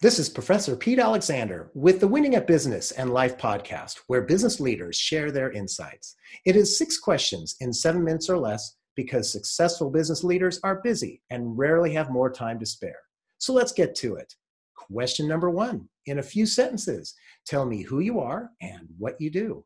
This is Professor Pete Alexander with the Winning at Business and Life podcast, where business leaders share their insights. It is six questions in seven minutes or less because successful business leaders are busy and rarely have more time to spare. So let's get to it. Question number one in a few sentences, tell me who you are and what you do.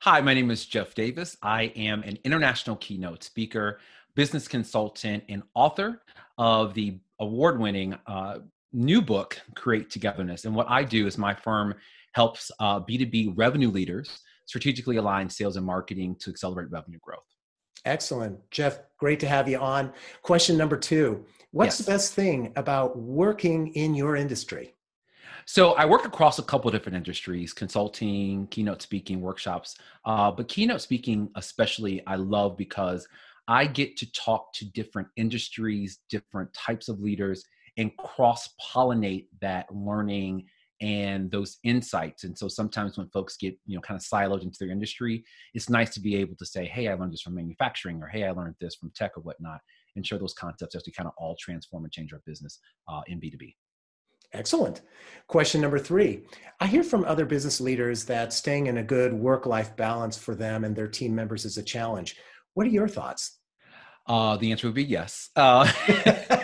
Hi, my name is Jeff Davis. I am an international keynote speaker, business consultant, and author of the award winning uh, new book, Create Togetherness. And what I do is my firm helps uh, B2B revenue leaders strategically align sales and marketing to accelerate revenue growth. Excellent. Jeff, great to have you on. Question number two What's yes. the best thing about working in your industry? So I work across a couple different industries: consulting, keynote speaking, workshops. Uh, but keynote speaking, especially, I love because I get to talk to different industries, different types of leaders, and cross pollinate that learning and those insights. And so sometimes when folks get, you know, kind of siloed into their industry, it's nice to be able to say, hey, I learned this from manufacturing, or hey, I learned this from tech or whatnot, and share those concepts as we kind of all transform and change our business uh, in B2B. Excellent. Question number three. I hear from other business leaders that staying in a good work life balance for them and their team members is a challenge. What are your thoughts? Uh, the answer would be yes. Uh,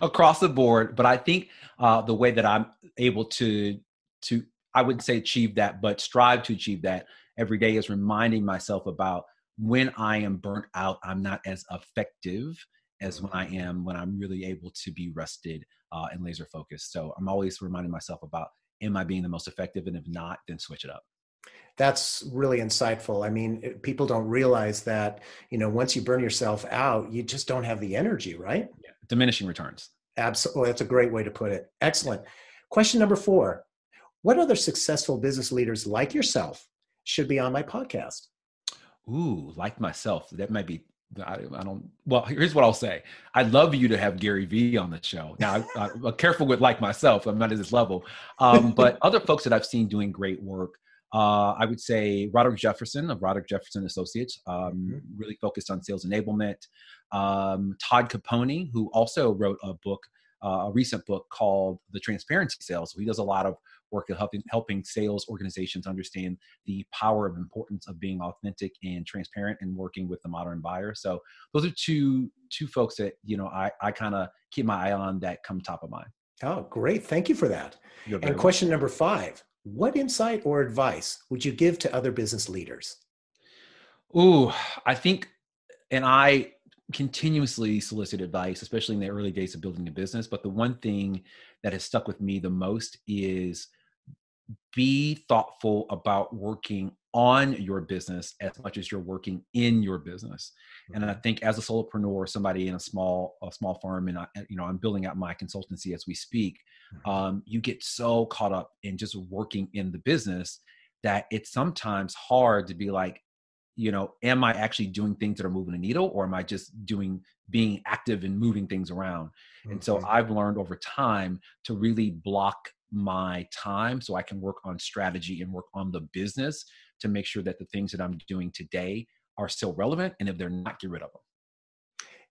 across the board. But I think uh, the way that I'm able to to I wouldn't say achieve that, but strive to achieve that every day is reminding myself about when I am burnt out, I'm not as effective as when I am when I'm really able to be rested uh, and laser focused. So I'm always reminding myself about am I being the most effective, and if not, then switch it up that's really insightful i mean people don't realize that you know once you burn yourself out you just don't have the energy right yeah. diminishing returns absolutely that's a great way to put it excellent question number four what other successful business leaders like yourself should be on my podcast ooh like myself that might be I, I, don't. Well, here's what I'll say. I'd love you to have Gary Vee on the show. Now, I, am careful with like myself. I'm not at this level, um, but other folks that I've seen doing great work. Uh, I would say Roderick Jefferson of Roderick Jefferson Associates, um, mm-hmm. really focused on sales enablement. Um, Todd Caponi, who also wrote a book, uh, a recent book called The Transparency Sales. So he does a lot of work helping helping sales organizations understand the power of importance of being authentic and transparent and working with the modern buyer. So those are two two folks that you know I I kind of keep my eye on that come top of mind. Oh, great! Thank you for that. And question number five: what insight or advice would you give to other business leaders? Ooh, I think, and I continuously solicit advice, especially in the early days of building a business. But the one thing that has stuck with me the most is be thoughtful about working on your business as much as you're working in your business. Mm-hmm. And I think as a solopreneur, somebody in a small a small firm, and I, you know I'm building out my consultancy as we speak. Mm-hmm. Um, you get so caught up in just working in the business that it's sometimes hard to be like, you know, am I actually doing things that are moving a needle, or am I just doing being active and moving things around? Mm-hmm. And so mm-hmm. I've learned over time to really block my time so I can work on strategy and work on the business to make sure that the things that I'm doing today are still relevant. And if they're not, get rid of them.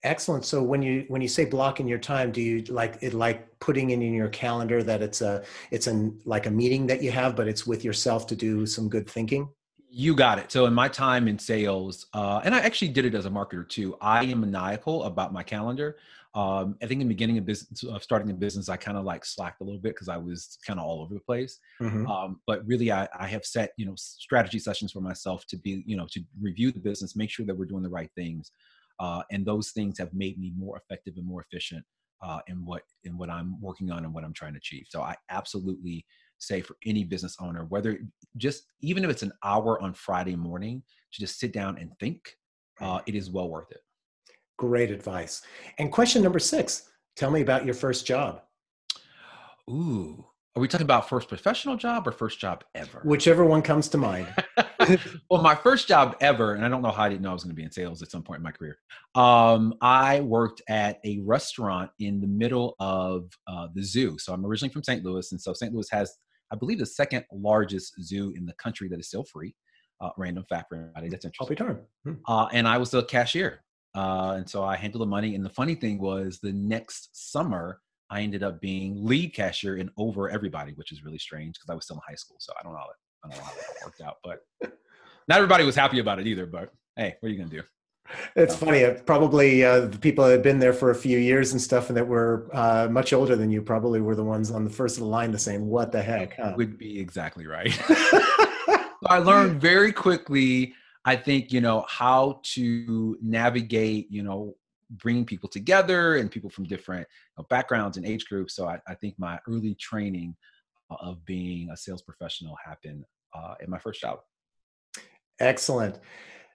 Excellent. So when you when you say blocking your time, do you like it like putting it in your calendar that it's a it's an like a meeting that you have, but it's with yourself to do some good thinking? You got it. So in my time in sales, uh, and I actually did it as a marketer too. I am maniacal about my calendar. Um, I think in the beginning of business, of starting a business, I kind of like slacked a little bit because I was kind of all over the place. Mm-hmm. Um, but really, I, I, have set you know strategy sessions for myself to be you know to review the business, make sure that we're doing the right things, uh, and those things have made me more effective and more efficient uh, in what in what I'm working on and what I'm trying to achieve. So I absolutely say for any business owner, whether just even if it's an hour on Friday morning to just sit down and think, uh, it is well worth it. Great advice. And question number six tell me about your first job. Ooh, are we talking about first professional job or first job ever? Whichever one comes to mind. well, my first job ever, and I don't know how I didn't know I was going to be in sales at some point in my career. Um, I worked at a restaurant in the middle of uh, the zoo. So I'm originally from St. Louis, and so St. Louis has, I believe, the second largest zoo in the country that is still free. Uh, random fact for everybody. That's interesting. Hmm. Uh, and I was the cashier uh, and so I handled the money. And the funny thing was, the next summer, I ended up being lead cashier in over everybody, which is really strange because I was still in high school. So I don't know how I don't know how that worked out, but not everybody was happy about it either. But hey, what are you gonna do? It's funny. Probably uh, the people that had been there for a few years and stuff, and that were uh, much older than you, probably were the ones on the first of the line to saying, "What the heck?" Huh? Would be exactly right. so I learned very quickly. I think you know how to navigate. You know, bringing people together and people from different you know, backgrounds and age groups. So I, I, think my early training of being a sales professional happened uh, in my first job. Excellent.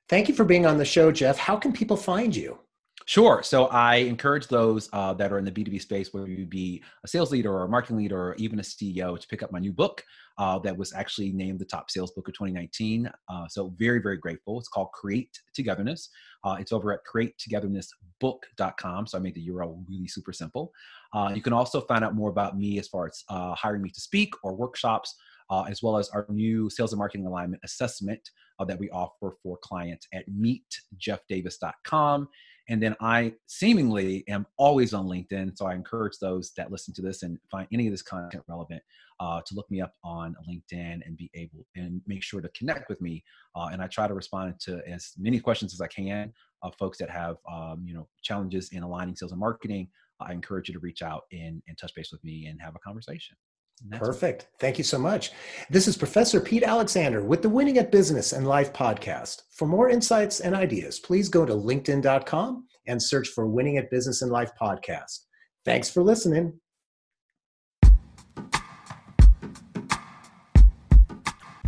Thank you for being on the show, Jeff. How can people find you? Sure. So I encourage those uh, that are in the B2B space, whether you be a sales leader or a marketing leader or even a CEO, to pick up my new book uh, that was actually named the top sales book of 2019. Uh, so very, very grateful. It's called Create Togetherness. Uh, it's over at createtogethernessbook.com. So I made the URL really super simple. Uh, you can also find out more about me as far as uh, hiring me to speak or workshops uh, as well as our new sales and marketing alignment assessment uh, that we offer for clients at meetjeffdavis.com. And then I seemingly am always on LinkedIn. So I encourage those that listen to this and find any of this content relevant uh, to look me up on LinkedIn and be able and make sure to connect with me. Uh, and I try to respond to as many questions as I can of folks that have um, you know challenges in aligning sales and marketing. I encourage you to reach out and, and touch base with me and have a conversation. Perfect. Thank you so much. This is Professor Pete Alexander with the Winning at Business and Life podcast. For more insights and ideas, please go to linkedin.com and search for Winning at Business and Life podcast. Thanks for listening.